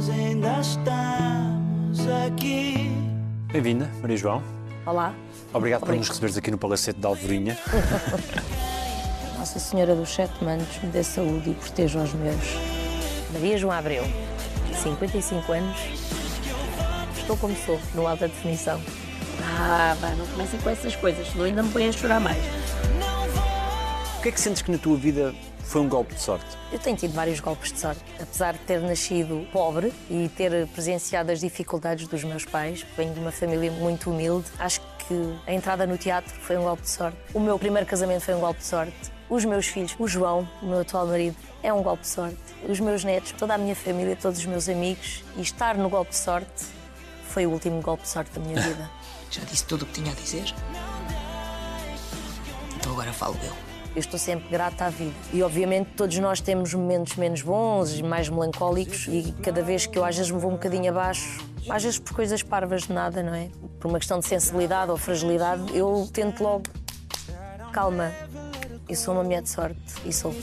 nós ainda estamos aqui. Bem-vinda, Maria João. Olá. Obrigado por nos receberes aqui no Palacete de Alvorinha. Nossa Senhora dos Sete Manos me dê saúde e proteja os meus. Maria João Abreu, 55 anos. Estou como sou, no alta definição. Ah, vá, não comecem com essas coisas, senão ainda me põe a chorar mais. O que é que sentes que na tua vida foi um golpe de sorte? Eu tenho tido vários golpes de sorte. Apesar de ter nascido pobre e ter presenciado as dificuldades dos meus pais, venho de uma família muito humilde, acho que a entrada no teatro foi um golpe de sorte. O meu primeiro casamento foi um golpe de sorte. Os meus filhos, o João, o meu atual marido, é um golpe de sorte. Os meus netos, toda a minha família, todos os meus amigos. E estar no golpe de sorte foi o último golpe de sorte da minha vida. Já disse tudo o que tinha a dizer? Então agora falo eu. Eu estou sempre grata à vida. E obviamente todos nós temos momentos menos bons e mais melancólicos e cada vez que eu às vezes me vou um bocadinho abaixo, às vezes por coisas parvas de nada, não é? Por uma questão de sensibilidade ou fragilidade, eu tento logo, calma, eu sou uma mulher de sorte e sou.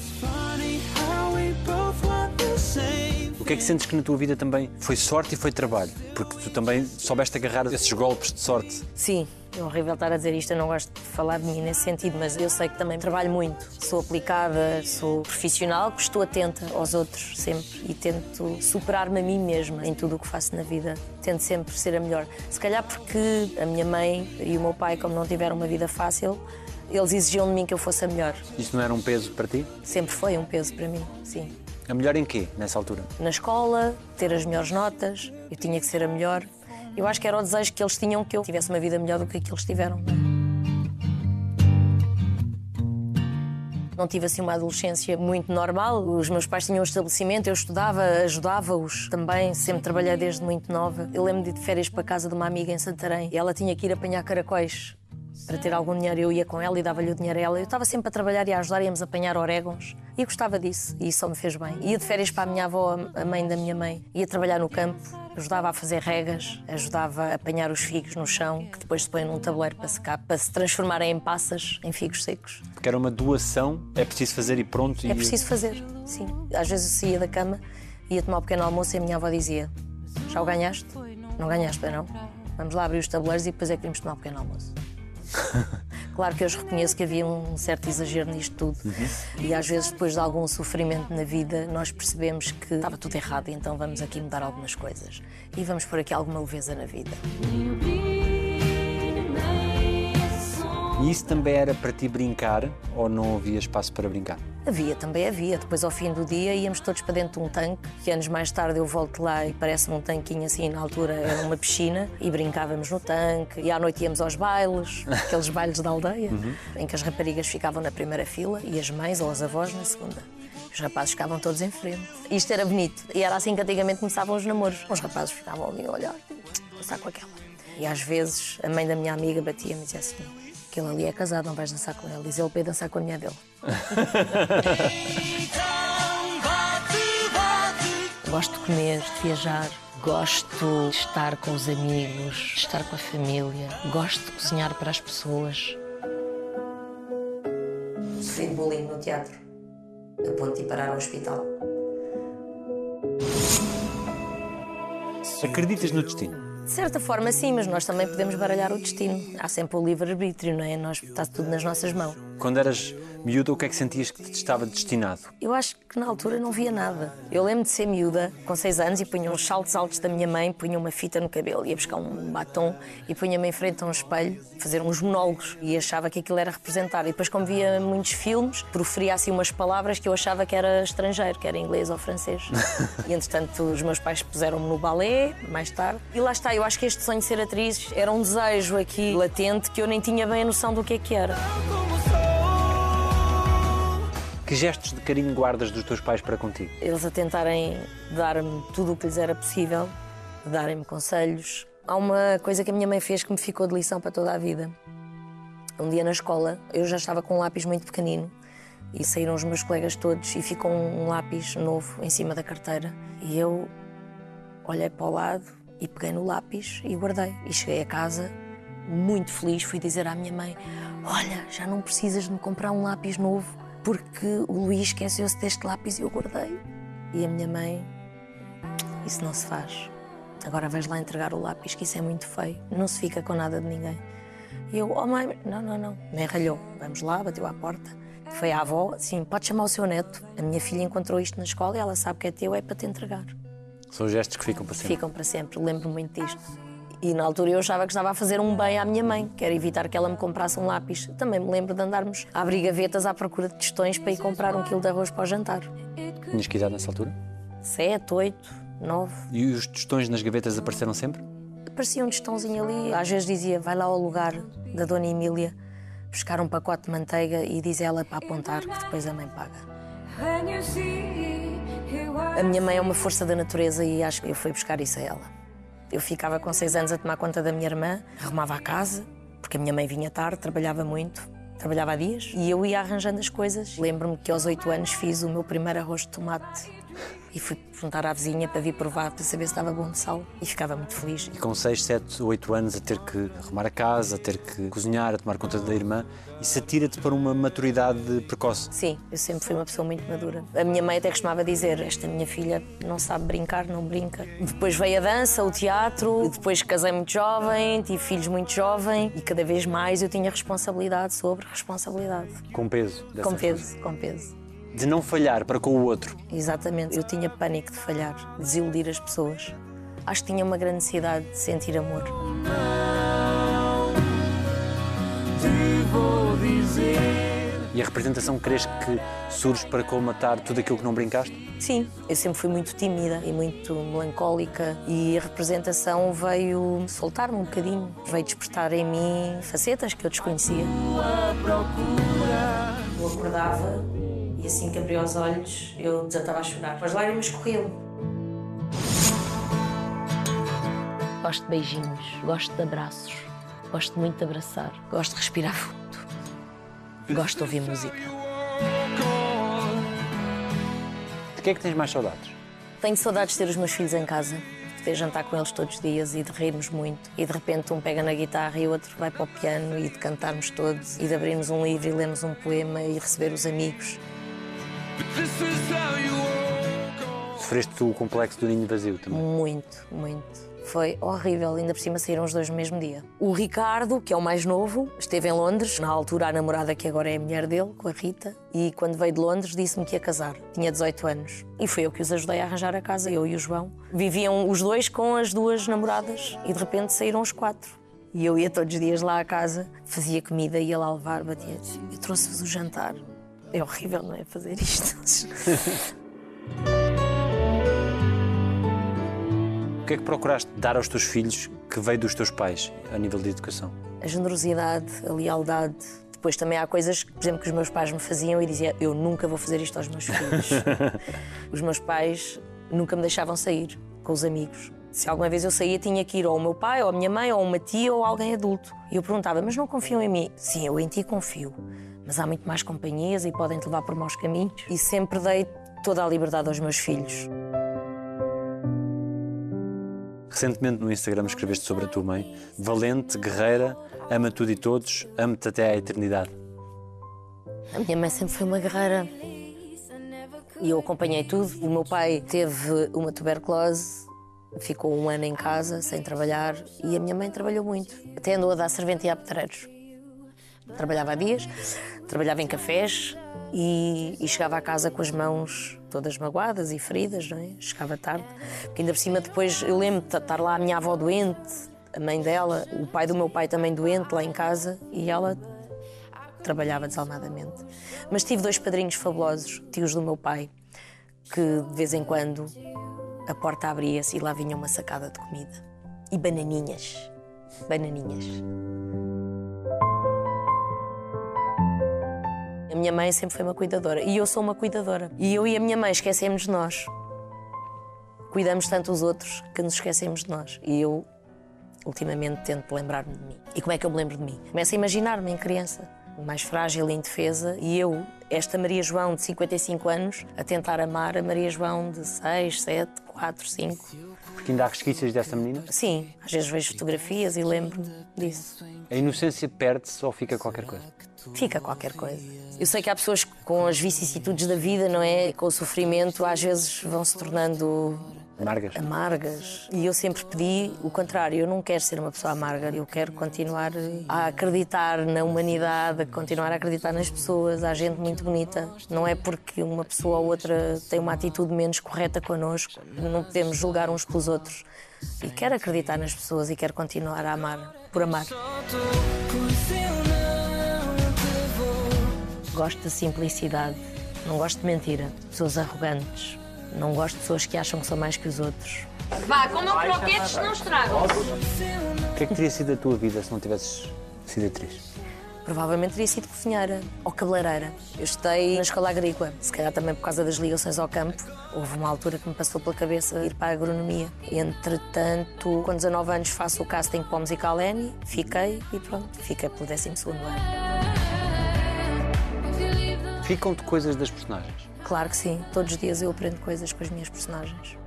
Que é que sentes que na tua vida também foi sorte e foi trabalho? Porque tu também soubeste agarrar esses golpes de sorte. Sim, é horrível estar a dizer isto, eu não gosto de falar de mim nesse sentido, mas eu sei que também trabalho muito. Sou aplicada, sou profissional, estou atenta aos outros sempre e tento superar-me a mim mesma em tudo o que faço na vida. Tento sempre ser a melhor. Se calhar porque a minha mãe e o meu pai, como não tiveram uma vida fácil, eles exigiam de mim que eu fosse a melhor. Isto não era um peso para ti? Sempre foi um peso para mim, sim. A melhor em quê, nessa altura? Na escola, ter as melhores notas, eu tinha que ser a melhor. Eu acho que era o desejo que eles tinham que eu tivesse uma vida melhor do que a que eles tiveram. Não tive assim uma adolescência muito normal. Os meus pais tinham um estabelecimento, eu estudava, ajudava-os também, sempre trabalhei desde muito nova. Eu lembro de ir de férias para a casa de uma amiga em Santarém e ela tinha que ir apanhar caracóis para ter algum dinheiro. Eu ia com ela e dava-lhe o dinheiro a ela. Eu estava sempre a trabalhar e a ajudar, íamos apanhar orégãos e gostava disso e isso só me fez bem. Ia de férias para a minha avó, a mãe da minha mãe, ia trabalhar no campo, ajudava a fazer regas, ajudava a apanhar os figos no chão, que depois se põem num tabuleiro para secar, para se transformarem em passas, em figos secos. Porque era uma doação, é preciso fazer e pronto. É e... preciso fazer, sim. Às vezes eu saía da cama, ia tomar um pequeno almoço e a minha avó dizia: Já o ganhaste? Não ganhaste, não? Vamos lá abrir os tabuleiros e depois é que vimos tomar um pequeno almoço. Claro que eu reconheço que havia um certo exagero nisto tudo. E às vezes, depois de algum sofrimento na vida, nós percebemos que estava tudo errado, então vamos aqui mudar algumas coisas. E vamos pôr aqui alguma leveza na vida. E isso também era para ti brincar ou não havia espaço para brincar? Havia, também havia. Depois, ao fim do dia, íamos todos para dentro de um tanque, que anos mais tarde eu volto lá e parece-me um tanquinho assim, na altura era uma piscina, e brincávamos no tanque. E à noite íamos aos bailes, aqueles bailes da aldeia, em que as raparigas ficavam na primeira fila e as mães ou as avós na segunda. Os rapazes ficavam todos em frente. Isto era bonito. E era assim que antigamente começavam os namoros. Os rapazes ficavam ali a olhar, dançar com aquela. E às vezes a mãe da minha amiga batia-me e dizia assim: aquele ali é casado, não vais dançar com ele. Diz ele para ir dançar com a mulher dele. Gosto de comer, de viajar, gosto de estar com os amigos, de estar com a família, gosto de cozinhar para as pessoas. Sofri de bullying no teatro, a ponto de ir parar ao hospital. Acreditas no destino? De certa forma, sim, mas nós também podemos baralhar o destino. Há sempre o livre-arbítrio, não é? Nós, está tudo nas nossas mãos. Quando eras miúda, o que é que sentias que te estava destinado? Eu acho que na altura não via nada. Eu lembro de ser miúda, com seis anos, e punha uns saltos altos da minha mãe, punha uma fita no cabelo, ia buscar um batom e punha-me em frente a um espelho, fazer uns monólogos, e achava que aquilo era representar. E depois, como via muitos filmes, proferia assim umas palavras que eu achava que era estrangeiro, que era inglês ou francês. e entretanto, os meus pais puseram-me no balé, mais tarde. E lá está, eu acho que este sonho de ser atriz era um desejo aqui latente que eu nem tinha bem a noção do que é que era. Que gestos de carinho guardas dos teus pais para contigo? Eles a tentarem dar-me tudo o que lhes era possível, darem-me conselhos. Há uma coisa que a minha mãe fez que me ficou de lição para toda a vida. Um dia na escola, eu já estava com um lápis muito pequenino e saíram os meus colegas todos e ficou um lápis novo em cima da carteira. E eu olhei para o lado e peguei no lápis e guardei. E cheguei a casa muito feliz, fui dizer à minha mãe: Olha, já não precisas de me comprar um lápis novo porque o Luís esqueceu-se deste lápis e eu guardei. E a minha mãe, isso não se faz. Agora vais lá entregar o lápis, que isso é muito feio. Não se fica com nada de ninguém. E eu, oh mãe, não, não, não. Me ralhou. Vamos lá, bateu à porta. Foi a avó, sim, pode chamar o seu neto. A minha filha encontrou isto na escola e ela sabe que é teu, é para te entregar. São gestos que ficam para sempre. Ficam para sempre, lembro-me muito disto. E na altura eu achava que estava a fazer um bem à minha mãe, que era evitar que ela me comprasse um lápis. Também me lembro de andarmos a abrir gavetas à procura de tostões para ir comprar um quilo de arroz para o jantar. Tinhas que idade nessa altura? Sete, oito, nove. E os tostões nas gavetas apareceram sempre? Aparecia um tostãozinho ali. Às vezes dizia, vai lá ao lugar da Dona Emília buscar um pacote de manteiga e diz ela para apontar, que depois a mãe paga. A minha mãe é uma força da natureza e acho que eu fui buscar isso a ela. Eu ficava com seis anos a tomar conta da minha irmã, arrumava a casa, porque a minha mãe vinha tarde, trabalhava muito, trabalhava há dias, e eu ia arranjando as coisas. Lembro-me que aos oito anos fiz o meu primeiro arroz de tomate e fui perguntar à vizinha para vir provar para saber se estava bom de sal e ficava muito feliz. E com 6, 7, 8 anos a ter que arrumar a casa, a ter que cozinhar, a tomar conta da irmã, isso atira-te para uma maturidade precoce. Sim, eu sempre fui uma pessoa muito madura. A minha mãe até costumava dizer: Esta minha filha não sabe brincar, não brinca. Depois veio a dança, o teatro, depois casei muito jovem, tive filhos muito jovem e cada vez mais eu tinha responsabilidade sobre responsabilidade. Com peso. Com peso, com peso. De não falhar para com o outro. Exatamente. Eu tinha pânico de falhar, de desiludir as pessoas. Acho que tinha uma grande necessidade de sentir amor. E a representação crees que surge para colmatar tudo aquilo que não brincaste? Sim, eu sempre fui muito tímida e muito melancólica e a representação veio soltar-me um bocadinho, veio despertar em mim facetas que eu desconhecia. Eu acordava e assim que abria os olhos eu desatava a chorar. As lágrimas corriam. Gosto de beijinhos, gosto de abraços, gosto muito de abraçar, gosto de respirar fundo, gosto de ouvir música. De que é que tens mais saudades? Tenho saudades de ter os meus filhos em casa, de poder jantar com eles todos os dias e de rirmos muito. E de repente um pega na guitarra e o outro vai para o piano e de cantarmos todos e de abrirmos um livro e lermos um poema e receber os amigos. Sofreste o complexo do ninho vazio também? Muito, muito. Foi horrível, ainda por cima saíram os dois no mesmo dia. O Ricardo, que é o mais novo, esteve em Londres, na altura a namorada que agora é a mulher dele, com a Rita, e quando veio de Londres disse-me que ia casar. Tinha 18 anos. E foi eu que os ajudei a arranjar a casa, eu e o João. Viviam os dois com as duas namoradas e de repente saíram os quatro. E eu ia todos os dias lá à casa, fazia comida, ia lá levar, batia. Eu trouxe-vos o jantar. É horrível, não é? Fazer isto. O que é que procuraste dar aos teus filhos que veio dos teus pais a nível de educação? a generosidade, a lealdade. Depois também há coisas, por exemplo, que os meus pais me faziam e dizia eu nunca vou fazer isto aos meus filhos. os meus pais nunca me deixavam sair com os amigos. Se alguma vez eu saía, tinha que ir ou ao meu pai, ou à minha mãe, ou a uma tia, ou a alguém adulto. E eu perguntava, mas não confiam em mim? Sim, eu em ti confio. Mas há muito mais companhias e podem te levar por maus caminhos. E sempre dei toda a liberdade aos meus filhos. Recentemente no Instagram escreveste sobre a tua mãe. Valente, guerreira, ama tudo e todos, ama-te até à eternidade. A minha mãe sempre foi uma guerreira. E eu acompanhei tudo. O meu pai teve uma tuberculose, ficou um ano em casa sem trabalhar e a minha mãe trabalhou muito. Até andou a dar serventia a pedreiros. Trabalhava há dias, trabalhava em cafés e, e chegava a casa com as mãos todas magoadas e feridas, não é? Chegava tarde. Porque ainda por cima depois eu lembro de estar lá a minha avó doente, a mãe dela, o pai do meu pai também doente lá em casa e ela trabalhava desalmadamente. Mas tive dois padrinhos fabulosos, tios do meu pai, que de vez em quando a porta abria-se e lá vinha uma sacada de comida. E bananinhas. Bananinhas. Minha mãe sempre foi uma cuidadora e eu sou uma cuidadora. E eu e a minha mãe esquecemos de nós. Cuidamos tanto os outros que nos esquecemos de nós. E eu, ultimamente, tento lembrar-me de mim. E como é que eu me lembro de mim? Começo a imaginar-me em criança, mais frágil e indefesa, e eu, esta Maria João de 55 anos, a tentar amar a Maria João de 6, 7, 4, 5. Porque ainda há resquícios dessa menina? Sim, às vezes vejo fotografias e lembro-me disso. A inocência perde-se ou fica qualquer coisa? Fica qualquer coisa. Eu sei que há pessoas que, com as vicissitudes da vida, não é? Com o sofrimento, às vezes vão se tornando Amargas? amargas. E eu sempre pedi o contrário. Eu não quero ser uma pessoa amarga. Eu quero continuar a acreditar na humanidade, a continuar a acreditar nas pessoas. Há gente muito bonita. Não é porque uma pessoa ou outra tem uma atitude menos correta connosco. Não podemos julgar uns pelos outros. E quero acreditar nas pessoas e quero continuar a amar por amar. Gosto da simplicidade. Não gosto de mentira. Pessoas arrogantes. Não gosto de pessoas que acham que são mais que os outros. Vá, comam croquetes, não estragam. O que é que teria sido a tua vida se não tivesses sido atriz? Provavelmente teria sido cozinheira ou cabeleireira. Eu estudei na escola agrícola, se calhar também por causa das ligações ao campo. Houve uma altura que me passou pela cabeça ir para a agronomia. Entretanto, com 19 anos faço o casting para o musical Annie, fiquei e pronto, fiquei pelo 12 ano. Ficam-te coisas das personagens? Claro que sim, todos os dias eu aprendo coisas com as minhas personagens.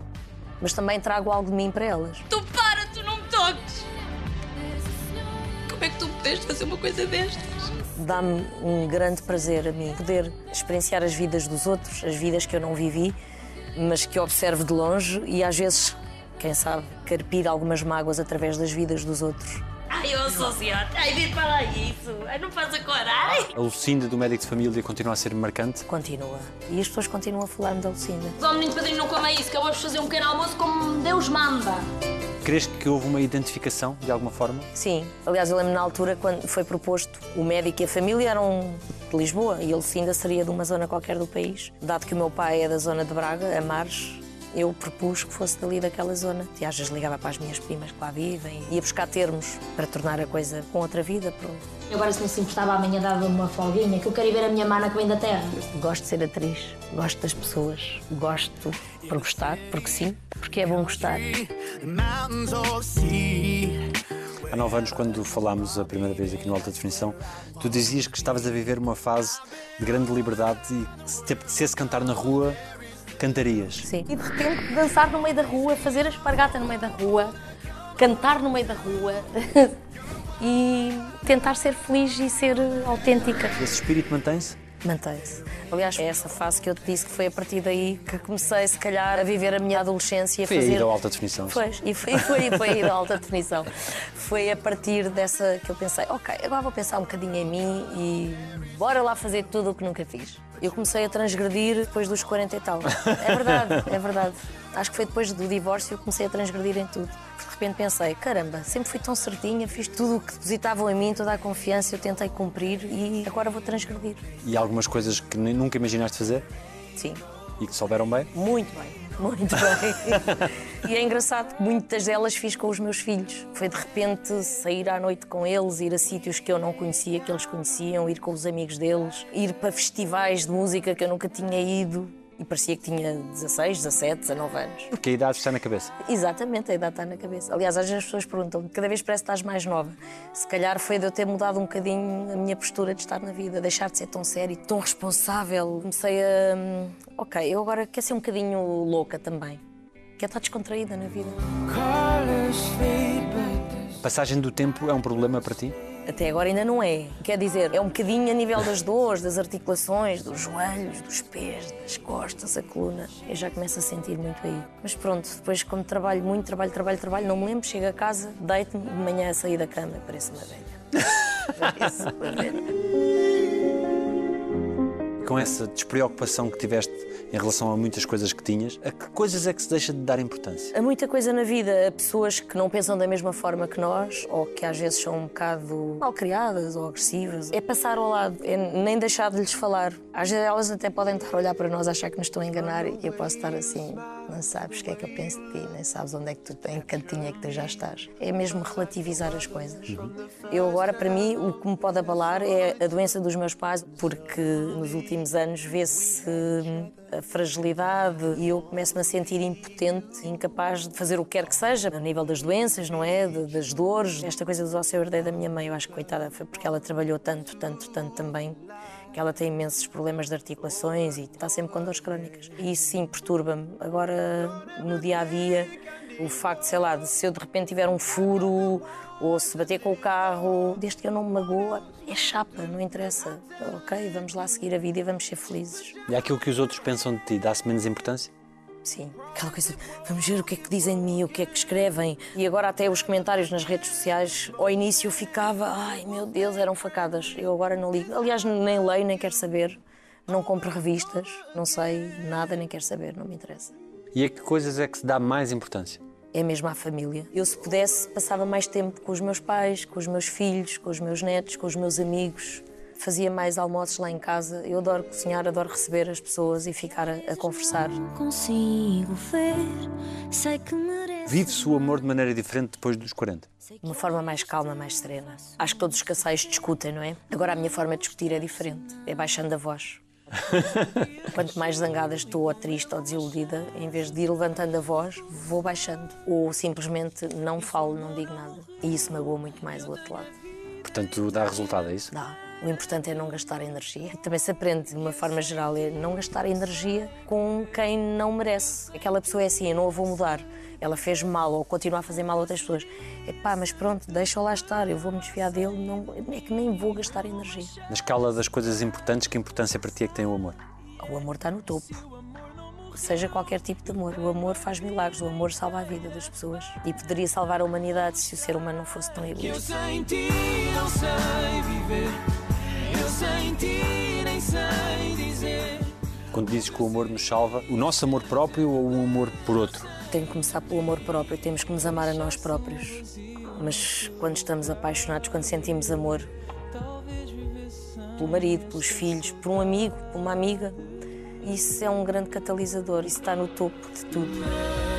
Mas também trago algo de mim para elas. Tu para, tu não me toques. Como é que tu pudeste fazer uma coisa destas? Dá-me um grande prazer a mim poder experienciar as vidas dos outros, as vidas que eu não vivi, mas que observo de longe e às vezes, quem sabe, carpir algumas mágoas através das vidas dos outros. Ai, eu sou senhor. Ai, vir para isso. Ai, não faz a coragem. A Lucinda do médico de família continua a ser marcante? Continua. E as pessoas continuam a falar-me da Lucinda. Ó, menino padrinho, não coma isso, que eu vou fazer um pequeno almoço como Deus manda. Crees que houve uma identificação, de alguma forma? Sim. Aliás, eu lembro na altura, quando foi proposto, o médico e a família eram de Lisboa e a Lucinda seria de uma zona qualquer do país. Dado que o meu pai é da zona de Braga, a Mares, eu propus que fosse dali daquela zona. E às vezes ligava para as minhas primas que lá vivem, ia buscar termos para tornar a coisa com outra vida. Pronto. Agora, se não se importava, amanhã dava uma folguinha, que eu quero ir ver a minha mana que vem da terra. Gosto de ser atriz, gosto das pessoas, gosto por gostar, porque sim, porque é bom gostar. mountains or sea. Há nove anos, quando falámos a primeira vez aqui no Alta Definição, tu dizias que estavas a viver uma fase de grande liberdade e que se te apetecesse cantar na rua, cantarias. Sim. E de repente dançar no meio da rua, fazer a espargata no meio da rua, cantar no meio da rua e tentar ser feliz e ser autêntica. Esse espírito mantém-se? Mantém-se. Aliás, é essa fase que eu te disse que foi a partir daí que comecei, se calhar, a viver a minha adolescência. a Foi a fazer... ida Alta Definição. Foi, e foi, foi, foi aí da alta definição. Foi a partir dessa que eu pensei, ok, agora vou pensar um bocadinho em mim e bora lá fazer tudo o que nunca fiz. Eu comecei a transgredir depois dos 40 e tal. É verdade, é verdade. Acho que foi depois do divórcio que comecei a transgredir em tudo. De repente pensei, caramba, sempre fui tão certinha, fiz tudo o que depositavam em mim, toda a confiança, eu tentei cumprir e agora vou transgredir. E algumas coisas que nunca imaginaste fazer Sim, e que souberam bem? Muito bem, muito bem. e é engraçado que muitas delas fiz com os meus filhos. Foi de repente sair à noite com eles, ir a sítios que eu não conhecia, que eles conheciam, ir com os amigos deles, ir para festivais de música que eu nunca tinha ido. E parecia que tinha 16, 17, 19 anos. Porque a idade está na cabeça. Exatamente, a idade está na cabeça. Aliás, às vezes as pessoas perguntam cada vez parece que estás mais nova. Se calhar foi de eu ter mudado um bocadinho a minha postura de estar na vida, deixar de ser tão sério, tão responsável. Comecei a. hum, Ok, eu agora quero ser um bocadinho louca também. Quero estar descontraída na vida. Passagem do tempo é um problema para ti? Até agora ainda não é. Quer dizer, é um bocadinho a nível das dores, das articulações, dos joelhos, dos pés, das costas, a coluna. Eu já começo a sentir muito aí. Mas pronto, depois, como trabalho muito, trabalho, trabalho, trabalho, não me lembro, chego a casa, deito-me de manhã a sair da cama, parece uma velha. Parece uma velha. Com essa despreocupação que tiveste em relação a muitas coisas que tinhas, a que coisas é que se deixa de dar importância? Há muita coisa na vida, há pessoas que não pensam da mesma forma que nós, ou que às vezes são um bocado mal criadas ou agressivas. É passar ao lado, é nem deixar de lhes falar. Às vezes elas até podem estar a olhar para nós, achar que nos estão a enganar e eu posso estar assim, não sabes o que é que eu penso de ti, nem sabes onde é que tu, em que cantinho é que tu já estás. É mesmo relativizar as coisas. Eu agora, para mim, o que me pode abalar é a doença dos meus pais, porque nos últimos anos vê-se hum, a fragilidade e eu começo-me a sentir impotente, incapaz de fazer o que quer que seja, a nível das doenças, não é? De- das dores. Esta coisa dos eu herdei da minha mãe, eu acho que coitada, foi porque ela trabalhou tanto, tanto, tanto também, que ela tem imensos problemas de articulações e está sempre com dores crónicas. E isso sim perturba-me. Agora, no dia a dia, o facto, sei lá, de se eu de repente tiver um furo ou se bater com o carro, desde que eu não me magoa, é chapa, não interessa. Ok, vamos lá seguir a vida e vamos ser felizes. E aquilo que os outros pensam de ti dá-se menos importância? Sim, aquela coisa, vamos ver o que é que dizem de mim, o que é que escrevem. E agora até os comentários nas redes sociais, ao início eu ficava, ai meu Deus, eram facadas. Eu agora não ligo. Aliás, nem leio, nem quero saber. Não compro revistas, não sei nada, nem quero saber, não me interessa. E a que coisas é que se dá mais importância? É mesmo à família. Eu, se pudesse, passava mais tempo com os meus pais, com os meus filhos, com os meus netos, com os meus amigos. Fazia mais almoços lá em casa. Eu adoro cozinhar, adoro receber as pessoas e ficar a, a conversar. Consigo ver, sei que merece. Vive-se o amor de maneira diferente depois dos 40? De uma forma mais calma, mais serena. Acho que todos os casais discutem, não é? Agora a minha forma de discutir é diferente. É baixando a voz. Quanto mais zangada estou, ou triste ou desiludida, em vez de ir levantando a voz, vou baixando. Ou simplesmente não falo, não digo nada. E isso magoa muito mais o outro lado. Portanto, dá resultado, é isso? Dá. O importante é não gastar energia. Também se aprende, de uma forma geral, é não gastar energia com quem não merece. Aquela pessoa é assim, eu não a vou mudar. Ela fez mal ou continua a fazer mal a outras pessoas. Epá, mas pronto, deixa-o lá estar, eu vou-me desfiar dele, não, é que nem vou gastar energia. Na escala das coisas importantes, que importância para ti é que tem o amor? O amor está no topo. Seja qualquer tipo de amor. O amor faz milagres, o amor salva a vida das pessoas. E poderia salvar a humanidade se o ser humano não fosse tão Eu egoísta. Eu sem ti nem sei dizer. Quando dizes que o amor nos salva, o nosso amor próprio ou o amor por outro? Tem que começar pelo amor próprio, temos que nos amar a nós próprios. Mas quando estamos apaixonados, quando sentimos amor pelo marido, pelos filhos, por um amigo, por uma amiga, isso é um grande catalisador, isso está no topo de tudo. É.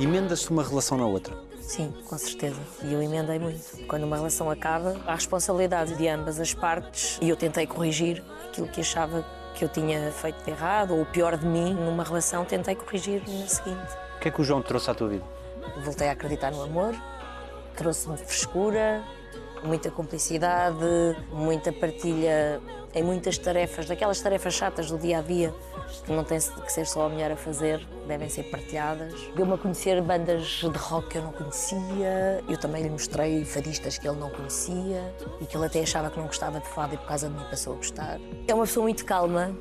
Emenda-se uma relação na outra. Sim, com certeza. E eu emendei muito. Quando uma relação acaba, há responsabilidade de ambas as partes e eu tentei corrigir aquilo que achava que eu tinha feito de errado ou o pior de mim numa relação, tentei corrigir na seguinte. O que é que o João trouxe à tua vida? Voltei a acreditar no amor, trouxe-me frescura, muita cumplicidade, muita partilha em muitas tarefas, daquelas tarefas chatas do dia a dia, que não tem que ser só a mulher a fazer, devem ser partilhadas. Deu-me a conhecer bandas de rock que eu não conhecia, eu também lhe mostrei fadistas que ele não conhecia e que ele até achava que não gostava de fado e por causa de mim passou a gostar. É uma pessoa muito calma,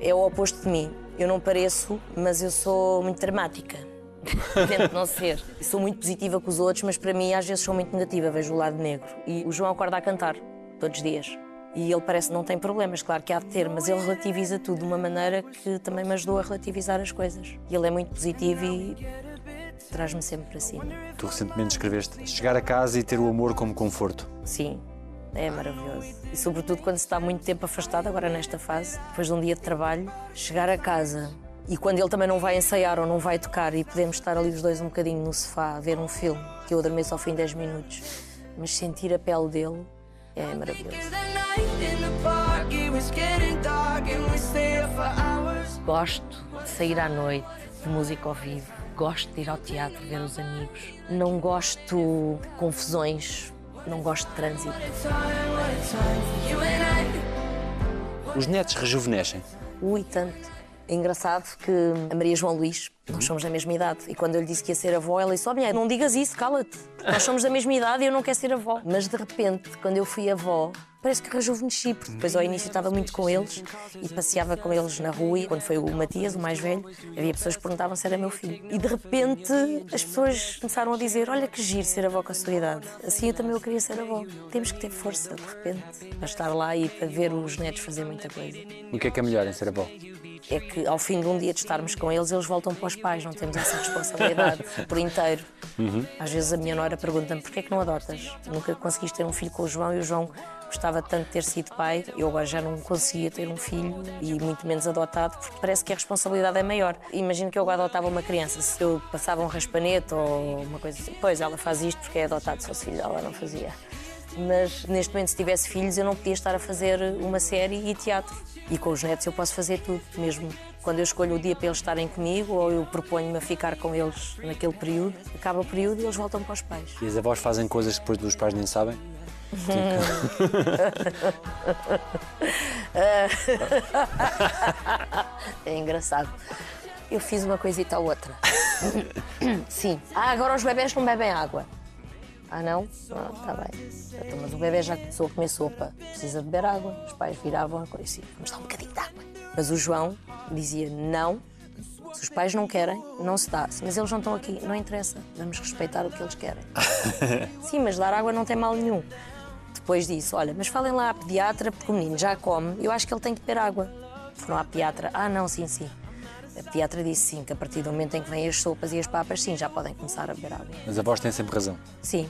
é o oposto de mim. Eu não pareço, mas eu sou muito dramática. Tento não ser. Sou muito positiva com os outros, mas para mim às vezes sou muito negativa, vejo o lado negro. E o João acorda a cantar, todos os dias. E ele parece que não tem problemas, claro que há de ter, mas ele relativiza tudo de uma maneira que também me ajudou a relativizar as coisas. E ele é muito positivo e traz-me sempre para cima. Tu recentemente escreveste chegar a casa e ter o amor como conforto. Sim, é maravilhoso. E sobretudo quando se está muito tempo afastado, agora nesta fase, depois de um dia de trabalho, chegar a casa e quando ele também não vai ensaiar ou não vai tocar e podemos estar ali os dois um bocadinho no sofá a ver um filme, que eu adormeço ao fim de 10 minutos, mas sentir a pele dele é maravilhoso. Gosto de sair à noite, de música ao vivo. Gosto de ir ao teatro ver os amigos. Não gosto de confusões, não gosto de trânsito. Os netos rejuvenescem. Ui, tanto. É engraçado que a Maria João Luís, nós somos da mesma idade, e quando eu lhe disse que ia ser avó, ela disse: Ó, mulher, não digas isso, cala-te. Nós somos da mesma idade e eu não quero ser avó. Mas de repente, quando eu fui avó, parece que rejuvenesci, porque depois ao início estava muito com eles e passeava com eles na rua. E quando foi o Matias, o mais velho, havia pessoas que perguntavam se era meu filho. E de repente as pessoas começaram a dizer: Olha que giro ser avó com a sua idade. Assim eu também eu queria ser avó. Temos que ter força, de repente, para estar lá e para ver os netos fazer muita coisa E o que é que é melhor em ser avó? É que ao fim de um dia de estarmos com eles, eles voltam para os pais, não temos essa responsabilidade por inteiro. Às vezes a minha nora pergunta-me porquê é que não adotas? Nunca conseguiste ter um filho com o João e o João gostava tanto de ter sido pai, eu agora já não conseguia ter um filho e muito menos adotado, porque parece que a responsabilidade é maior. Imagino que eu agora adotava uma criança, se eu passava um raspanete ou uma coisa assim, pois ela faz isto porque é adotado, se fosse filho ela não fazia. Mas neste momento, se tivesse filhos, eu não podia estar a fazer uma série e teatro. E com os netos eu posso fazer tudo, mesmo quando eu escolho o dia para eles estarem comigo ou eu proponho-me a ficar com eles naquele período. Acaba o período e eles voltam para os pais. E as avós fazem coisas que depois dos pais nem sabem? É engraçado. Eu fiz uma coisita ou outra. Sim. Ah, agora os bebés não bebem água. Ah, não? Ah, tá bem. Então, mas o bebê já começou a comer sopa, precisa beber água. Os pais viravam e diziam, vamos dar um bocadinho de água. Mas o João dizia, não, se os pais não querem, não se dá. Mas eles não estão aqui, não interessa, vamos respeitar o que eles querem. Sim, mas dar água não tem mal nenhum. Depois disse, olha, mas falem lá à pediatra, porque o menino já come, eu acho que ele tem que beber água. Foram à pediatra, ah, não, sim, sim. A pediatra disse sim, que a partir do momento em que vêm as sopas e as papas, sim, já podem começar a beber água. Mas a voz tem sempre razão. Sim,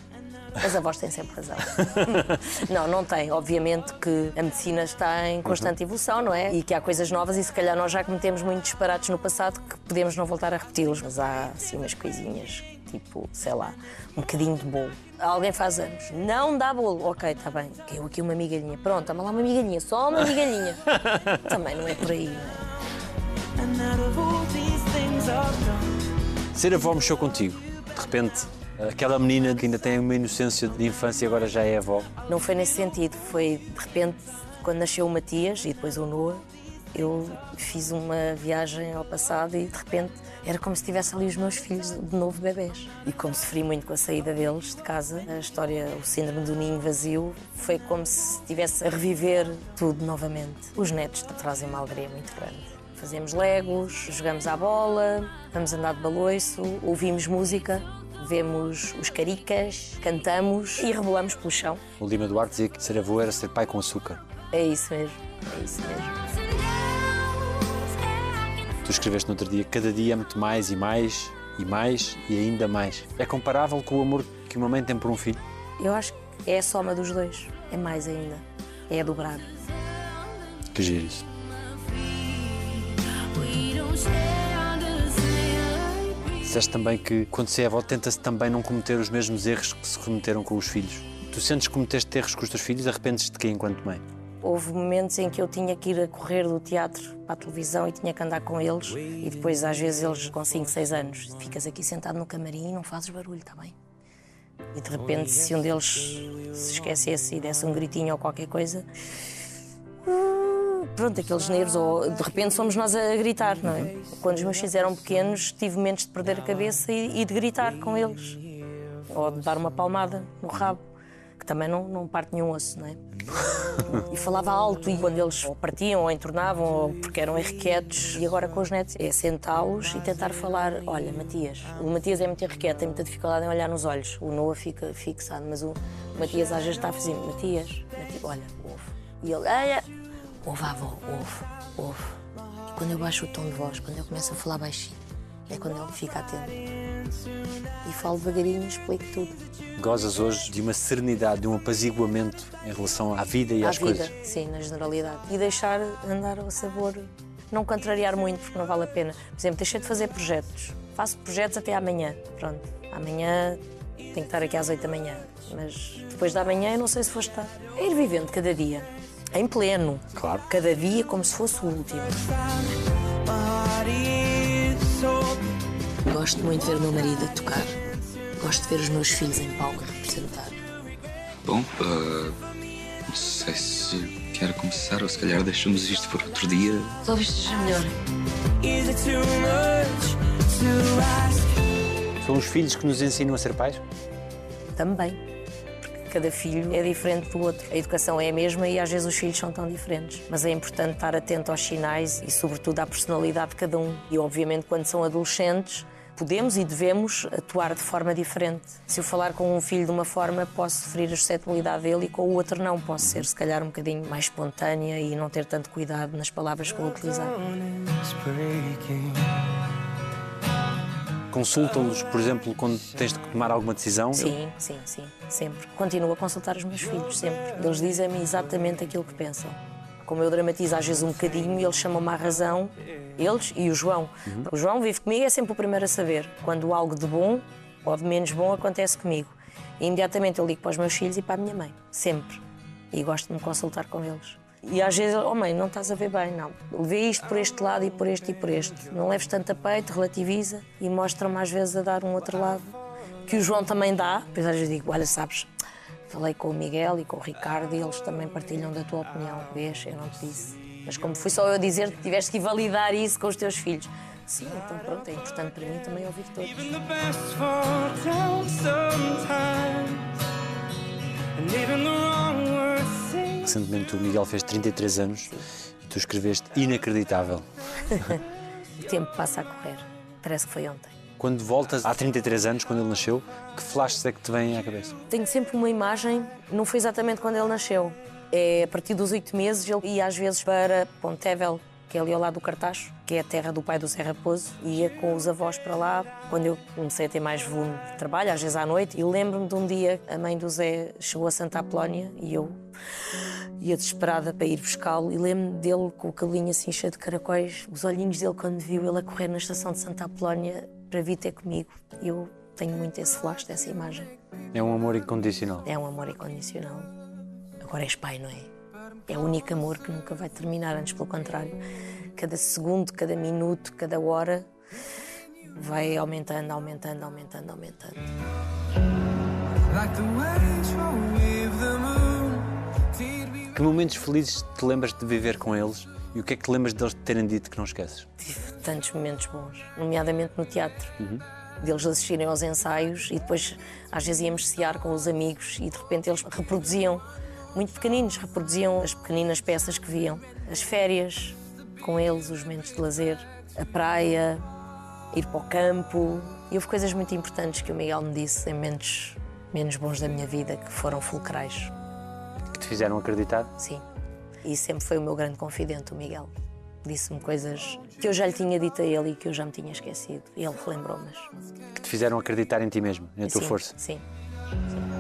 as avós têm sempre razão. não, não tem. Obviamente que a medicina está em constante evolução, não é? E que há coisas novas e se calhar nós já cometemos muitos disparates no passado que podemos não voltar a repeti-los. Mas há assim umas coisinhas, tipo, sei lá, um bocadinho de bolo. Alguém faz anos, não dá bolo. Ok, está bem, caiu aqui uma migalhinha. Pronto, toma lá uma migalhinha, só uma migalhinha. Também não é por aí, não é? Ser avó mexeu contigo. De repente, aquela menina que ainda tem uma inocência de infância e agora já é avó. Não foi nesse sentido, foi de repente quando nasceu o Matias e depois o Noah, eu fiz uma viagem ao passado e de repente era como se tivesse ali os meus filhos de novo bebés. E como sofri muito com a saída deles de casa, a história, o síndrome do ninho vazio, foi como se estivesse a reviver tudo novamente. Os netos trazem uma alegria muito grande. Fazemos legos, jogamos à bola, vamos andar de baloiço, ouvimos música, vemos os caricas, cantamos e rebolamos pelo chão. O Lima Duarte dizia que ser avô era ser pai com açúcar. É isso mesmo, é isso mesmo. Tu escreveste no outro dia, cada dia amo-te mais e mais e mais e ainda mais. É comparável com o amor que uma mãe tem por um filho? Eu acho que é a soma dos dois, é mais ainda, é a dobrar. Que giro isso. Disseste também que quando se é avó tenta-se também não cometer os mesmos erros que se cometeram com os filhos. Tu sentes que cometeste erros com os teus filhos, arrependes-te de quê enquanto mãe? Houve momentos em que eu tinha que ir a correr do teatro para a televisão e tinha que andar com eles. E depois, às vezes, eles com 5, 6 anos, ficas aqui sentado no camarim e não fazes barulho, está bem? E de repente, se um deles se esquecesse e desse um gritinho ou qualquer coisa, pronto, aqueles nervos, ou de repente somos nós a gritar, não é? Quando os meus filhos eram pequenos, tive momentos de perder a cabeça e, e de gritar com eles, ou de dar uma palmada no rabo, que também não, não parte nenhum osso, não é? E falava alto e quando eles partiam ou entornavam ou porque eram irrequietos e agora com os netos é sentá-los e tentar falar olha Matias, o Matias é muito irrequieto tem muita dificuldade em olhar nos olhos o Noah fica fixado, mas o Matias às vezes está a fazer Matias, Matias olha, ouve e ele, olha ouve avó, ouve, ouve e quando eu baixo o tom de voz, quando eu começo a falar baixinho é quando ele fica atento e falo devagarinho e explico tudo Gozas hoje de uma serenidade, de um apaziguamento em relação à vida e à às vida, coisas. sim, na generalidade. E deixar andar ao sabor, não contrariar muito, porque não vale a pena. Por exemplo, deixei de fazer projetos. Faço projetos até amanhã. Pronto, amanhã tenho que estar aqui às 8 da manhã. Mas depois da manhã eu não sei se vou estar. É ir vivendo cada dia, em pleno. Claro. Cada dia como se fosse o último. Gosto muito de ver o meu marido a tocar. Gosto de ver os meus filhos em palco a representar. Bom, ah, não sei se quero começar ou se calhar deixamos isto por outro dia. Talvez seja melhor. Is it too much to ask? São os filhos que nos ensinam a ser pais? Também. Cada filho é diferente do outro. A educação é a mesma e às vezes os filhos são tão diferentes. Mas é importante estar atento aos sinais e, sobretudo, à personalidade de cada um. E, obviamente, quando são adolescentes, podemos e devemos atuar de forma diferente. Se eu falar com um filho de uma forma, posso ferir a suscetibilidade dele e com o outro não. Posso ser, se calhar, um bocadinho mais espontânea e não ter tanto cuidado nas palavras que vou utilizar. Consultam-los, por exemplo, quando tens de tomar alguma decisão? Sim, sim, sim, sempre. Continuo a consultar os meus filhos, sempre. Eles dizem-me exatamente aquilo que pensam. Como eu dramatizo às vezes um bocadinho, eles chamam-me à razão, eles e o João. O João vive comigo e é sempre o primeiro a saber. Quando algo de bom ou de menos bom acontece comigo. E imediatamente eu ligo para os meus filhos e para a minha mãe, sempre. E gosto de me consultar com eles. E às vezes, oh mãe, não estás a ver bem, não. Vê isto por este lado e por este e por este. Não leves tanto a peito, relativiza e mostra-me às vezes a dar um outro lado. Que o João também dá. Depois às vezes digo, olha, sabes, falei com o Miguel e com o Ricardo e eles também partilham da tua opinião. Vês, eu não te disse. Mas como fui só eu dizer, tiveste que validar isso com os teus filhos. Sim, então pronto, é importante para mim também ouvir todos. Even the best. Recentemente o Miguel fez 33 anos e tu escreveste inacreditável. O tempo passa a correr. Parece que foi ontem. Quando voltas há 33 anos, quando ele nasceu, que flashes é que te vêm à cabeça? Tenho sempre uma imagem, não foi exatamente quando ele nasceu. É a partir dos oito meses, ele ia às vezes para Pontevel, que é ali ao lado do Cartacho, que é a terra do pai do Zé Raposo, e ia com os avós para lá. Quando eu comecei a ter mais volume de trabalho, às vezes à noite, e lembro-me de um dia a mãe do Zé chegou a Santa Apolónia e eu ia desesperada para ir buscá-lo e lembro-me dele com o cabelinho assim cheio de caracóis, os olhinhos dele quando viu ele a correr na estação de Santa Apolónia para vir ter comigo. Eu tenho muito esse flash dessa imagem. É um amor incondicional. É um amor incondicional. Agora és pai, não é? É o único amor que nunca vai terminar, antes pelo contrário. Cada segundo, cada minuto, cada hora vai aumentando, aumentando, aumentando, aumentando. Que momentos felizes te lembras de viver com eles e o que é que te lembras deles te terem dito que não esqueces? Tive tantos momentos bons, nomeadamente no teatro. Deles assistirem aos ensaios e depois às vezes íamos cear com os amigos e de repente eles reproduziam, muito pequeninos, reproduziam as pequeninas peças que viam. As férias com eles, os momentos de lazer, a praia, ir para o campo. E houve coisas muito importantes que o Miguel me disse em momentos menos bons da minha vida que foram fulcrais. Que te fizeram acreditar? Sim. E sempre foi o meu grande confidente, o Miguel. Disse-me coisas que eu já lhe tinha dito a ele e que eu já me tinha esquecido. E ele relembrou-me. Que te fizeram acreditar em ti mesmo, na tua Sim, força? Sim. like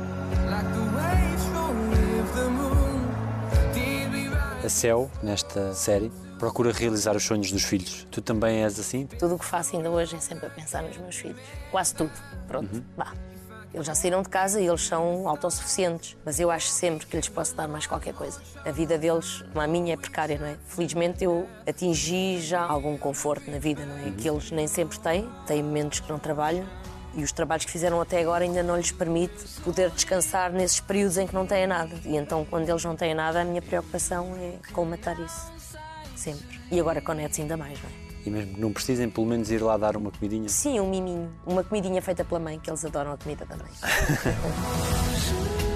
A Céu, nesta série, procura realizar os sonhos dos filhos. Tu também és assim? Tudo o que faço ainda hoje é sempre a pensar nos meus filhos. Quase tudo. Pronto, vá. Eles já saíram de casa e eles são autossuficientes, mas eu acho sempre que lhes posso dar mais qualquer coisa. A vida deles, como a minha, é precária, não é? Felizmente eu atingi já algum conforto na vida, não é? Que eles nem sempre têm, têm momentos que não trabalham e os trabalhos que fizeram até agora ainda não lhes permite poder descansar nesses períodos em que não têm nada. E então, quando eles não têm nada, a minha preocupação é colmatar isso. Sempre. E agora com netos ainda mais, não é? E mesmo que não precisem, pelo menos ir lá dar uma comidinha? Sim, um miminho. Uma comidinha feita pela mãe, que eles adoram a comida da mãe.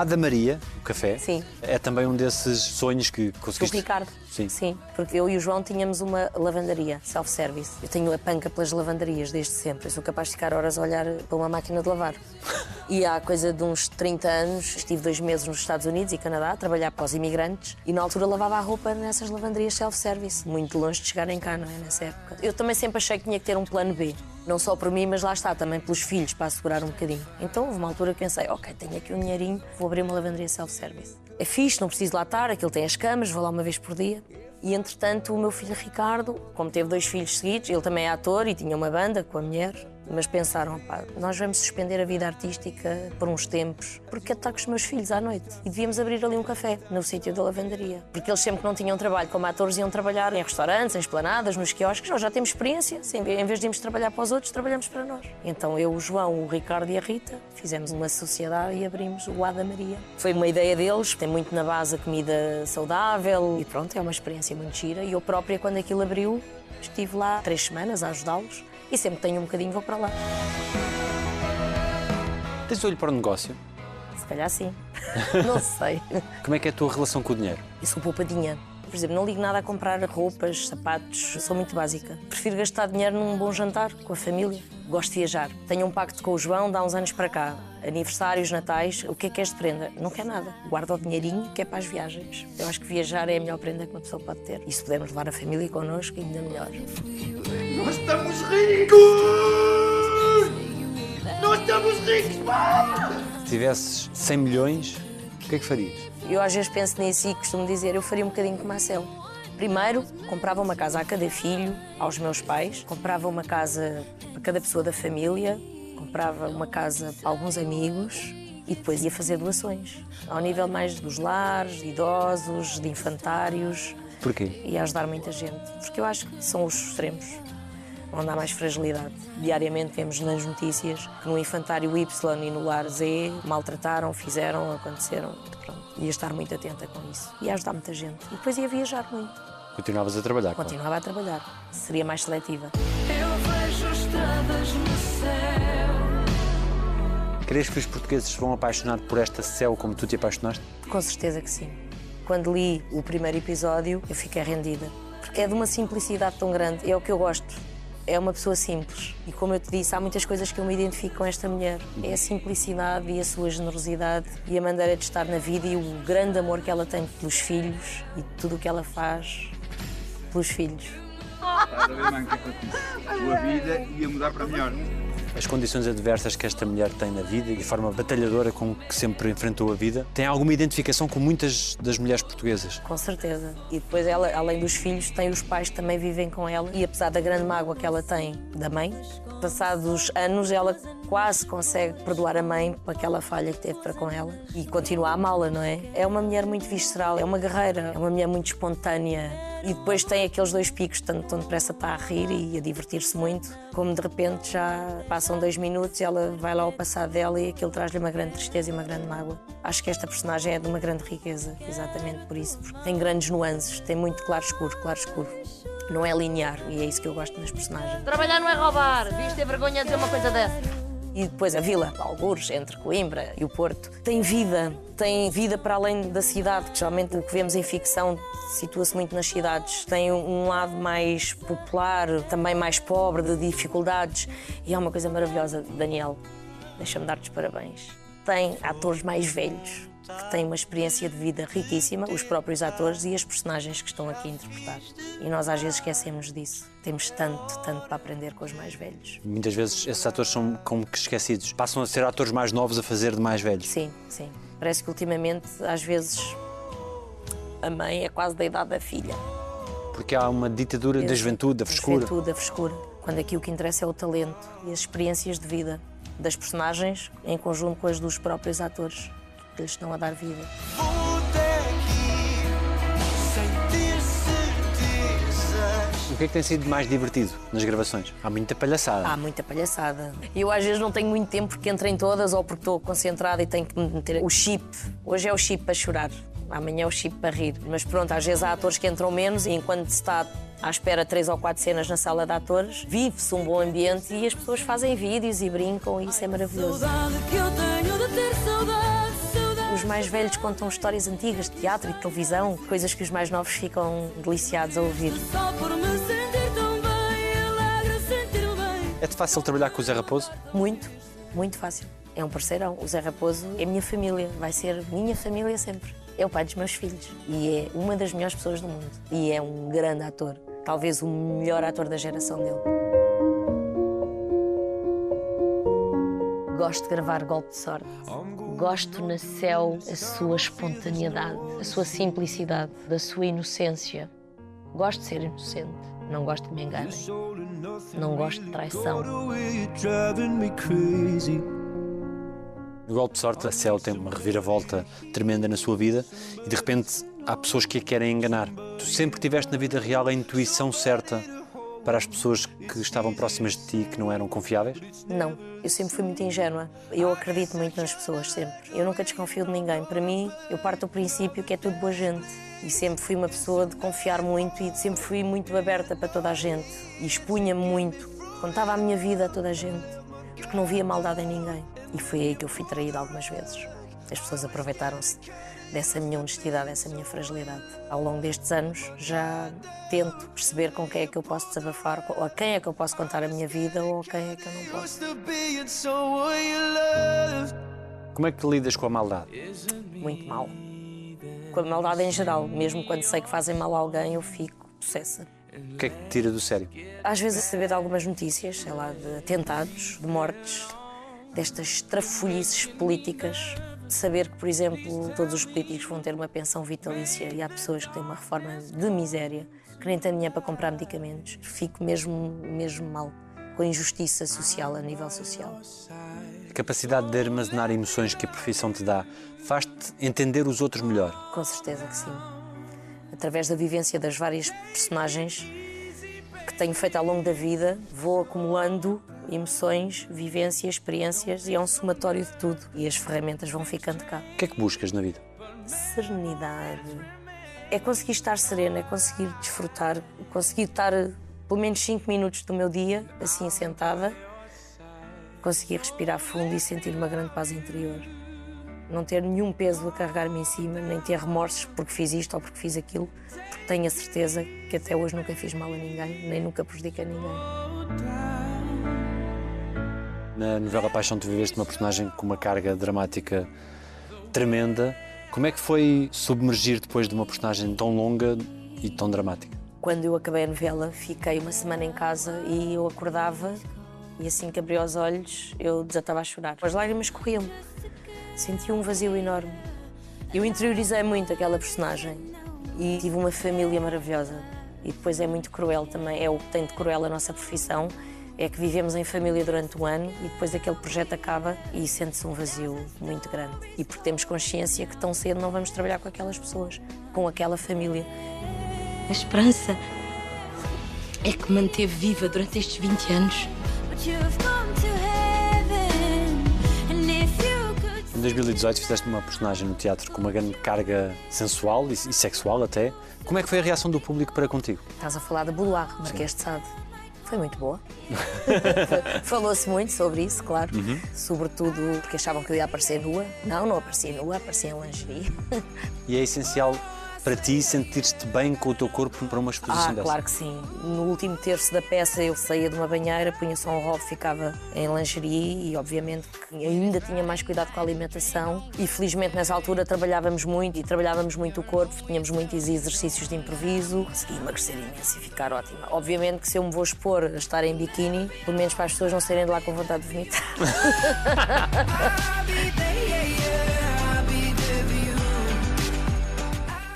A da Maria, o café, Sim. é também um desses sonhos que Do conseguiste. Ricardo. Sim. porque eu e o João tínhamos uma lavandaria, self-service. Eu tenho a panca pelas lavandarias desde sempre. Eu sou capaz de ficar horas a olhar para uma máquina de lavar. E há coisa de uns 30 anos, estive dois meses nos Estados Unidos e Canadá a trabalhar para os imigrantes e na altura lavava a roupa nessas lavandarias self-service, muito longe de chegarem cá, não é? Nessa época. Eu também sempre achei que tinha que ter um plano B. Não só por mim, mas lá está, também pelos filhos, para assegurar um bocadinho. Então houve uma altura que pensei, ok, tenho aqui um dinheirinho, vou abrir uma lavandaria self-service. É fixe, não preciso lá estar, aquilo tem as camas, vou lá uma vez por dia. E entretanto, o meu filho Ricardo, como teve dois filhos seguidos, ele também é ator e tinha uma banda com a mulher, mas pensaram, pá, nós vamos suspender a vida artística por uns tempos, porque estar com os meus filhos à noite. E devíamos abrir ali um café, no sítio da lavandaria. Porque eles sempre que não tinham trabalho como atores iam trabalhar em restaurantes, em esplanadas, nos quiosques. Nós já temos experiência, assim, em vez de irmos trabalhar para os outros, trabalhamos para nós. Então eu, o João, o Ricardo e a Rita fizemos uma sociedade e abrimos o Ada Maria. Foi uma ideia deles, tem muito na base a comida saudável e pronto, é uma experiência muito gira. E eu própria, quando aquilo abriu, estive lá três semanas a ajudá-los e sempre que tenho um bocadinho vou para lá. Tens olho para o negócio? Se calhar sim. não sei. Como é que é a tua relação com o dinheiro? Eu sou poupadinha. Por exemplo, não ligo nada a comprar roupas, sapatos, sou muito básica. Prefiro gastar dinheiro num bom jantar com a família. Gosto de viajar. Tenho um pacto com o João de há uns anos para cá. Aniversários, natais, o que é que és de prenda? Não quer nada. Guarda o dinheirinho que é para as viagens. Eu acho que viajar é a melhor prenda que uma pessoa pode ter. E se pudermos levar a família connosco, ainda melhor. Nós estamos ricos! Nós estamos ricos, pá! Se tivesses 100 milhões, o que é que farias? Eu às vezes penso nisso e costumo dizer, eu faria um bocadinho como a Cel. Primeiro, comprava uma casa a cada filho, aos meus pais, comprava uma casa para cada pessoa da família, comprava uma casa para alguns amigos e depois ia fazer doações. Ao nível mais dos lares, de idosos, de infantários, Porquê? e ajudar muita gente. Porque eu acho que são os extremos onde há mais fragilidade. Diariamente vemos nas notícias que no infantário Y e no lar Z maltrataram, fizeram, aconteceram. Pronto. Ia estar muito atenta com isso. Ia ajudar muita gente. E depois ia viajar muito. Continuavas a trabalhar. claro. Continuava a trabalhar. Seria mais seletiva. Eu vejo estrelas no céu. Crees que os portugueses se vão apaixonar por esta céu como tu te apaixonaste? Com certeza que sim. Quando li o primeiro episódio, eu fiquei rendida. Porque é de uma simplicidade tão grande. É o que eu gosto. É uma pessoa simples. E como eu te disse, há muitas coisas que eu me identifico com esta mulher. É a simplicidade e a sua generosidade e a maneira de estar na vida e o grande amor que ela tem pelos filhos e tudo o que ela faz pelos filhos. Estás a ver? A tua vida ia mudar para melhor. As condições adversas que esta mulher tem na vida e a forma batalhadora com que sempre enfrentou a vida tem alguma identificação com muitas das mulheres portuguesas. Com certeza. E depois ela, além dos filhos, tem os pais que também vivem com ela. E apesar da grande mágoa que ela tem da mãe, passados anos ela quase consegue perdoar a mãe por aquela falha que teve para com ela e continua a amá-la, não é? É uma mulher muito visceral, é uma guerreira, é uma mulher muito espontânea. E depois tem aqueles dois picos, tanto tão depressa está a rir e a divertir-se muito, como de repente já passam dois minutos e ela vai lá ao passado dela e aquilo traz-lhe uma grande tristeza e uma grande mágoa. Acho que esta personagem é de uma grande riqueza, exatamente por isso, porque tem grandes nuances, tem muito claro-escuro, claro-escuro. Não é linear e é isso que eu gosto nas personagens. Trabalhar não é roubar. Viste ter vergonha de dizer uma coisa dessa. E depois a vila, Algures, entre Coimbra e o Porto, tem vida, tem vida para além da cidade, geralmente o que vemos em ficção situa-se muito nas cidades. Tem um lado mais popular, também mais pobre, de dificuldades. E é uma coisa maravilhosa, Daniel, deixa-me dar-te os parabéns. Tem atores mais velhos, que têm uma experiência de vida riquíssima, os próprios atores e as personagens que estão aqui a interpretar. E nós às vezes esquecemos disso. Temos tanto, tanto para aprender com os mais velhos. Muitas vezes esses atores são como que esquecidos. Passam a ser atores mais novos a fazer de mais velhos. Sim, sim. Parece que ultimamente, às vezes, a mãe é quase da idade da filha. Porque há uma ditadura da juventude, da Da frescura. juventude, da frescura. Quando aqui o que interessa é o talento e as experiências de vida das personagens em conjunto com as dos próprios atores que lhes estão a dar vida. O que é que tem sido mais divertido nas gravações? Há muita palhaçada. Há muita palhaçada. Eu às vezes não tenho muito tempo porque entro em todas ou porque estou concentrada e tenho que meter o chip. Hoje é o chip para chorar, amanhã é o chip para rir. Mas pronto, às vezes há atores que entram menos e enquanto se está à espera três ou quatro cenas na sala de atores, vive-se um bom ambiente e as pessoas fazem vídeos e brincam e isso é maravilhoso. Saudade que eu tenho de ter saudade. Os mais velhos contam histórias antigas de teatro e de televisão, coisas que os mais novos ficam deliciados a ouvir. Só por me sentir tão bem, alegre sentir-me bem. É-te fácil trabalhar com o Zé Raposo? Muito, muito fácil. É um parceirão. O Zé Raposo é minha família, vai ser minha família sempre. É o pai dos meus filhos e é uma das melhores pessoas do mundo. E é um grande ator, talvez o melhor ator da geração dele. Gosto de gravar golpe de sorte. Gosto na Céu a sua espontaneidade, a sua simplicidade, da sua inocência. Gosto de ser inocente, não gosto que me enganem. Não gosto de traição. No golpe de sorte, a Céu tem uma reviravolta tremenda na sua vida e de repente há pessoas que a querem enganar. Tu sempre tiveste na vida real a intuição certa para as pessoas que estavam próximas de ti que não eram confiáveis? Não, eu sempre fui muito ingênua. Eu acredito muito nas pessoas, sempre. Eu nunca desconfio de ninguém. Para mim, eu parto do princípio que é tudo boa gente. E sempre fui uma pessoa de confiar muito e sempre fui muito aberta para toda a gente. E expunha-me muito. Contava a minha vida a toda a gente. Porque não via maldade em ninguém. E foi aí que eu fui traída algumas vezes. As pessoas aproveitaram-se dessa minha honestidade, dessa minha fragilidade. Ao longo destes anos já tento perceber com quem é que eu posso desabafar, ou a quem é que eu posso contar a minha vida ou a quem é que eu não posso. Como é que lidas com a maldade? Muito mal. Com a maldade em geral, mesmo quando sei que fazem mal a alguém, eu fico possessa. O que é que te tira do sério? Às vezes a saber de algumas notícias, sei lá, de atentados, de mortes, destas trafolhices políticas, saber que, por exemplo, todos os políticos vão ter uma pensão vitalícia e há pessoas que têm uma reforma de miséria, que nem têm dinheiro para comprar medicamentos. Fico mesmo, mesmo mal com a injustiça social, a nível social. A capacidade de armazenar emoções que a profissão te dá faz-te entender os outros melhor. Com certeza que sim. Através da vivência das várias personagens que tenho feito ao longo da vida, vou acumulando emoções, vivências, experiências e é um somatório de tudo. E as ferramentas vão ficando cá. O que é que buscas na vida? Serenidade, é conseguir estar serena, é conseguir desfrutar, conseguir estar pelo menos 5 minutos do meu dia assim sentada, conseguir respirar fundo e sentir uma grande paz interior. Não ter nenhum peso a carregar-me em cima, nem ter remorsos porque fiz isto ou porque fiz aquilo, porque tenho a certeza que até hoje nunca fiz mal a ninguém, nem nunca prejudiquei ninguém. Na novela Paixão tu viveste uma personagem com uma carga dramática tremenda. Como é que foi submergir depois de uma personagem tão longa e tão dramática? Quando eu acabei a novela, fiquei uma semana em casa e eu acordava e assim que abri os olhos, eu desatava a chorar. As lágrimas corriam-me. Senti um vazio enorme. Eu interiorizei muito aquela personagem e tive uma família maravilhosa. E depois é muito cruel também, é o que tem de cruel a nossa profissão, é que vivemos em família durante o ano e depois aquele projeto acaba e sente-se um vazio muito grande. E porque temos consciência que tão cedo não vamos trabalhar com aquelas pessoas, com aquela família. A esperança é que manteve viva durante estes 20 anos. Em 2018 fizeste uma personagem no teatro com uma grande carga sensual e, sexual até. Como é que foi a reação do público para contigo? Estás a falar de Bouloir, Marquês de Sade. Foi muito boa. Falou-se muito sobre isso, claro. Sobretudo porque achavam que eu ia aparecer nua. Não, não aparecia nua, aparecia em lingerie. E é essencial para ti sentir-te bem com o teu corpo para uma exposição Ah, dessa? claro que sim. No último terço da peça eu saía de uma banheira, punha só um rolo, ficava em lingerie e obviamente que ainda tinha mais cuidado com a alimentação e felizmente nessa altura trabalhávamos muito e trabalhávamos muito o corpo, tínhamos muitos exercícios de improviso, consegui emagrecer imenso e ficar ótima. Obviamente que se eu me vou expor a estar em biquíni, pelo menos para as pessoas não saírem de lá com vontade de vomitar.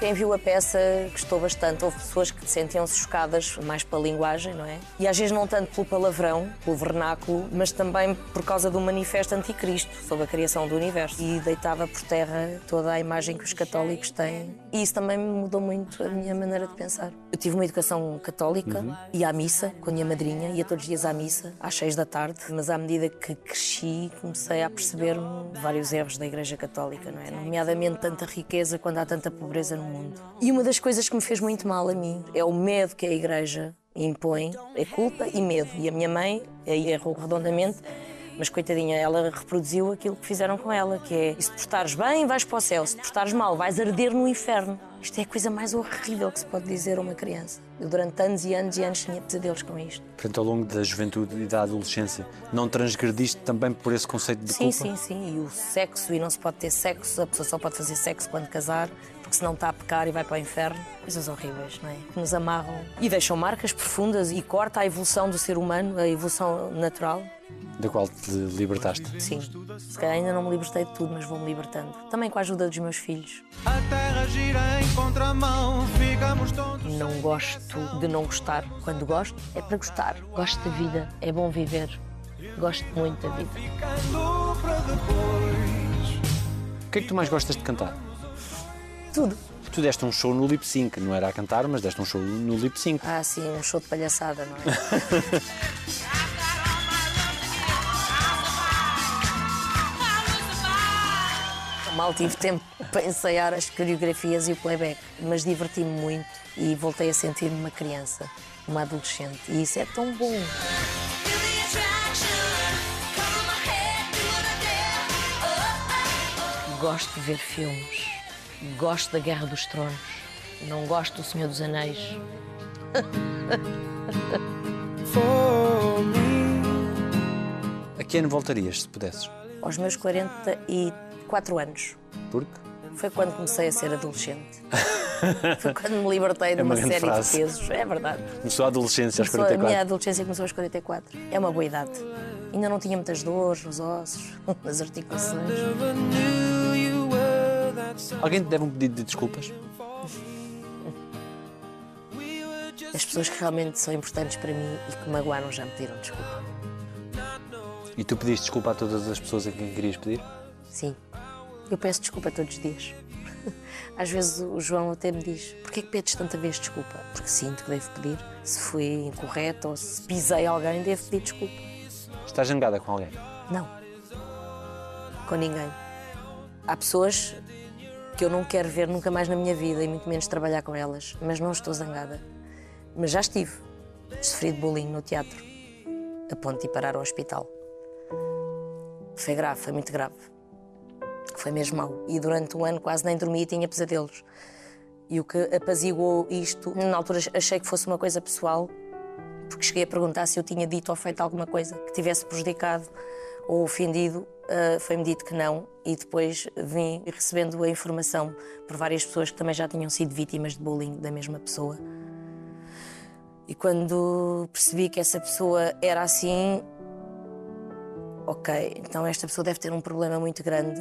Quem viu a peça gostou bastante. Houve pessoas que sentiam-se chocadas mais pela linguagem, não é? E às vezes não tanto pelo palavrão, pelo vernáculo, mas também por causa do manifesto anticristo sobre a criação do universo. E deitava por terra toda a imagem que os católicos têm. E isso também mudou muito a minha maneira de pensar. Eu tive uma educação católica, ia à missa com a minha madrinha, ia todos os dias à missa, às seis da tarde, mas à medida que cresci, comecei a perceber-me vários erros da Igreja Católica, não é? Nomeadamente tanta riqueza quando há tanta pobreza no mundo. E uma das coisas que me fez muito mal a mim é o medo que a Igreja impõe, é culpa e medo. E a minha mãe aí errou redondamente, mas coitadinha, ela reproduziu aquilo que fizeram com ela, que é se te portares bem, vais para o céu, se te portares mal, vais arder no inferno. Isto é a coisa mais horrível que se pode dizer a uma criança. Eu durante anos e anos e anos tinha pesadelos com isto. Portanto, ao longo da juventude e da adolescência, não transgrediste também por esse conceito de Sim, culpa? sim, sim. E o sexo, e não se pode ter sexo, a pessoa só pode fazer sexo quando casar, porque senão está a pecar e vai para o inferno. Coisas horríveis, não é? Que nos amarram e deixam marcas profundas e corta a evolução do ser humano, a evolução natural. Da qual te libertaste? Sim. Se calhar ainda não me libertei de tudo, mas vou-me libertando. Também com a ajuda dos meus filhos. A terra gira em contramão, ficamos todos. Não gosto de não gostar. Quando gosto, é para gostar. Gosto da vida, é bom viver. Gosto muito da vida. Ficando para depois. O que é que tu mais gostas de cantar? Tudo. Tu deste um show no lip sync, não era a cantar, mas deste um show no lip sync. Ah, sim, um show de palhaçada, não é? Mal tive tempo para ensaiar as coreografias e o playback, mas diverti-me muito e voltei a sentir-me uma criança, uma adolescente. E isso é tão bom. Gosto de ver filmes, gosto da Guerra dos Tronos, não gosto do Senhor dos Anéis. A que ano voltarias, se pudesses? Aos meus 44 anos. Porque? Foi quando comecei a ser adolescente. Foi quando me libertei de É uma uma, grande série frase. de pesos. É verdade. Começou a adolescência aos Começou- a 44. minha adolescência começou aos 44. É uma boa idade. Ainda não tinha muitas dores nos ossos, nas articulações. Alguém te deve um pedido de desculpas? As pessoas que realmente são importantes para mim e que me magoaram já me pediram desculpa. E tu pediste desculpa a todas as pessoas a quem querias pedir? Sim. Eu peço desculpa todos os dias. Às vezes o João até me diz: porquê que pedes tanta vez desculpa? Porque sinto que devo pedir. Se fui incorreto ou se pisei alguém, devo pedir desculpa. Estás zangada com alguém? Não. Com ninguém. Há pessoas que eu não quero ver nunca mais na minha vida e muito menos trabalhar com elas, mas não estou zangada. Mas já estive. Sofri de bullying no teatro, a ponto de ir parar ao hospital. Foi grave, foi muito grave. Foi mesmo mau. E durante um ano quase nem dormia e tinha pesadelos. E o que apaziguou isto, na altura achei que fosse uma coisa pessoal, porque cheguei a perguntar se eu tinha dito ou feito alguma coisa que tivesse prejudicado ou ofendido. Uh, Foi-me dito que não, e depois vim recebendo a informação por várias pessoas que também já tinham sido vítimas de bullying da mesma pessoa. E quando percebi que essa pessoa era assim, ok, então esta pessoa deve ter um problema muito grande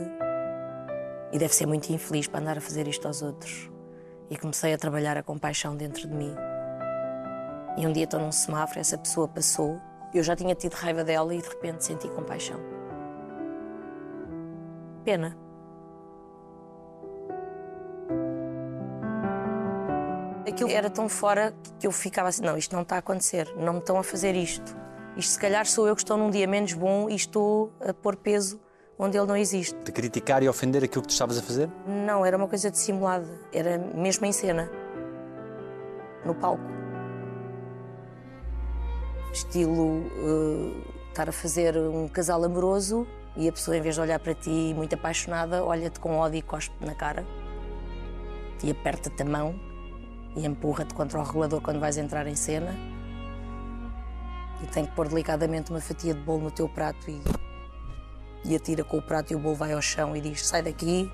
e deve ser muito infeliz para andar a fazer isto aos outros. E comecei a trabalhar a compaixão dentro de mim. E um dia estou num semáforo, essa pessoa passou, eu já tinha tido raiva dela e de repente senti compaixão. Pena. Aquilo era tão fora que eu ficava assim: não, isto não está a acontecer, não me estão a fazer isto. Isto, se calhar, sou eu que estou num dia menos bom e estou a pôr peso onde ele não existe. De criticar e ofender aquilo que tu estavas a fazer? Não, era uma coisa dissimulada, era mesmo em cena, no palco. Estilo uh, estar a fazer um casal amoroso e a pessoa, em vez de olhar para ti muito apaixonada, olha-te com ódio e cospe na cara e aperta-te a mão e empurra-te contra o regulador quando vais entrar em cena e tem que pôr delicadamente uma fatia de bolo no teu prato e, e atira com o prato e o bolo vai ao chão e diz sai daqui.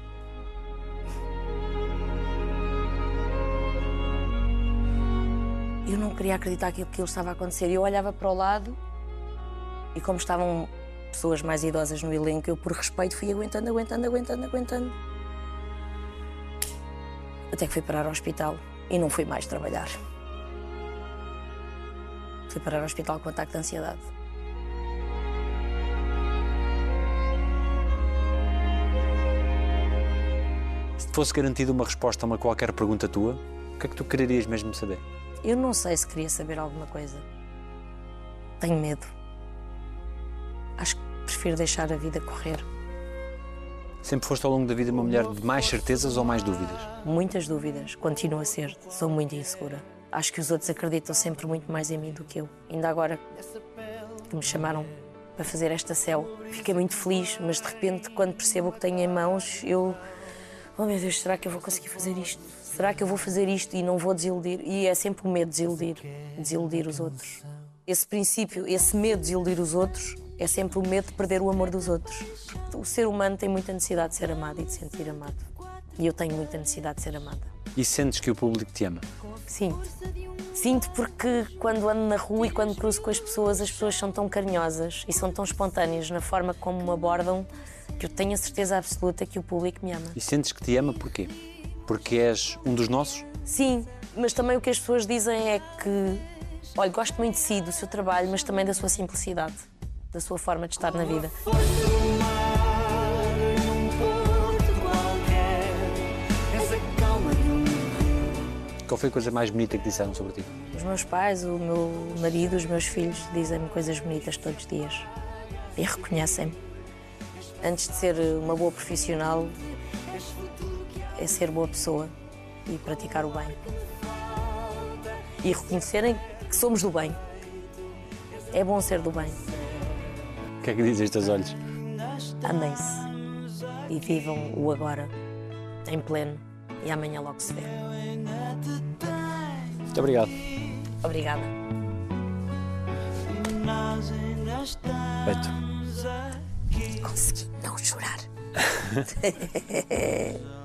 Eu não queria acreditar que estava a acontecer. Eu olhava para o lado e como estavam pessoas mais idosas no elenco, eu por respeito fui aguentando, aguentando, aguentando, aguentando. Até que fui parar ao hospital e não fui mais trabalhar. Fui parar ao hospital com ataque de ansiedade. Se fosse garantida uma resposta a uma qualquer pergunta tua, o que é que tu quererias mesmo saber? Eu não sei se queria saber alguma coisa. Tenho medo. Acho que prefiro deixar a vida correr. Sempre foste ao longo da vida uma mulher de mais certezas ou mais dúvidas? Muitas dúvidas, continuo a ser. Sou muito insegura. Acho que os outros acreditam sempre muito mais em mim do que eu. Ainda agora que me chamaram para fazer esta céu, fiquei muito feliz, mas de repente, quando percebo o que tenho em mãos, eu. Oh meu Deus, será que eu vou conseguir fazer isto? Será que eu vou fazer isto e não vou desiludir? E é sempre o medo de desiludir, desiludir os outros. Esse princípio, esse medo de desiludir os outros, é sempre o medo de perder o amor dos outros. O ser humano tem muita necessidade de ser amado e de sentir amado. E eu tenho muita necessidade de ser amada. E sentes que o público te ama? Sinto. Sinto porque quando ando na rua e quando cruzo com as pessoas, as pessoas são tão carinhosas e são tão espontâneas na forma como me abordam que eu tenho a certeza absoluta que o público me ama. E sentes que te ama porquê? Porque és um dos nossos? Sim, mas também o que as pessoas dizem é que, olha, gosto muito de si, do seu trabalho, mas também da sua simplicidade, da sua forma de estar na vida. Qual foi a coisa mais bonita que disseram sobre ti? Os meus pais, o meu marido, os meus filhos dizem-me coisas bonitas todos os dias e reconhecem-me. Antes de ser uma boa profissional, é ser boa pessoa e praticar o bem. E reconhecerem que somos do bem. É bom ser do bem. O que é que dizem estes olhos? Amem-se e vivam o agora, em pleno, e amanhã logo se vê. Muito obrigado. Obrigada. Feito. Consegui não chorar.